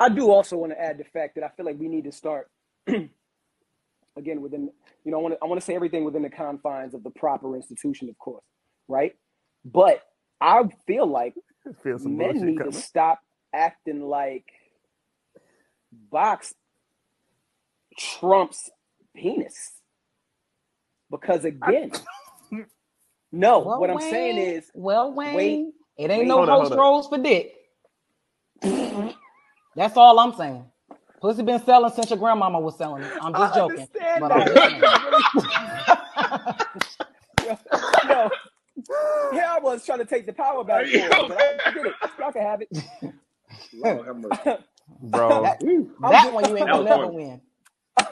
I do also want to add the fact that I feel like we need to start again within you know I want to I want to say everything within the confines of the proper institution, of course, right? But I feel like Feel some men need coming. to stop acting like box trumps penis. Because again, no, Well, what I'm saying is well, Wayne, wait, it ain't wait. no Hold on, host hold on. rolls for dick. That's all I'm saying. Pussy been selling since your grandmama was selling it. I'm just I joking. understand But I'm just yo, yo, here I was trying to take the power back. For it, but I did it. Y'all can have it. Lord. Bro, That, I'm that one you ain't gonna was never win.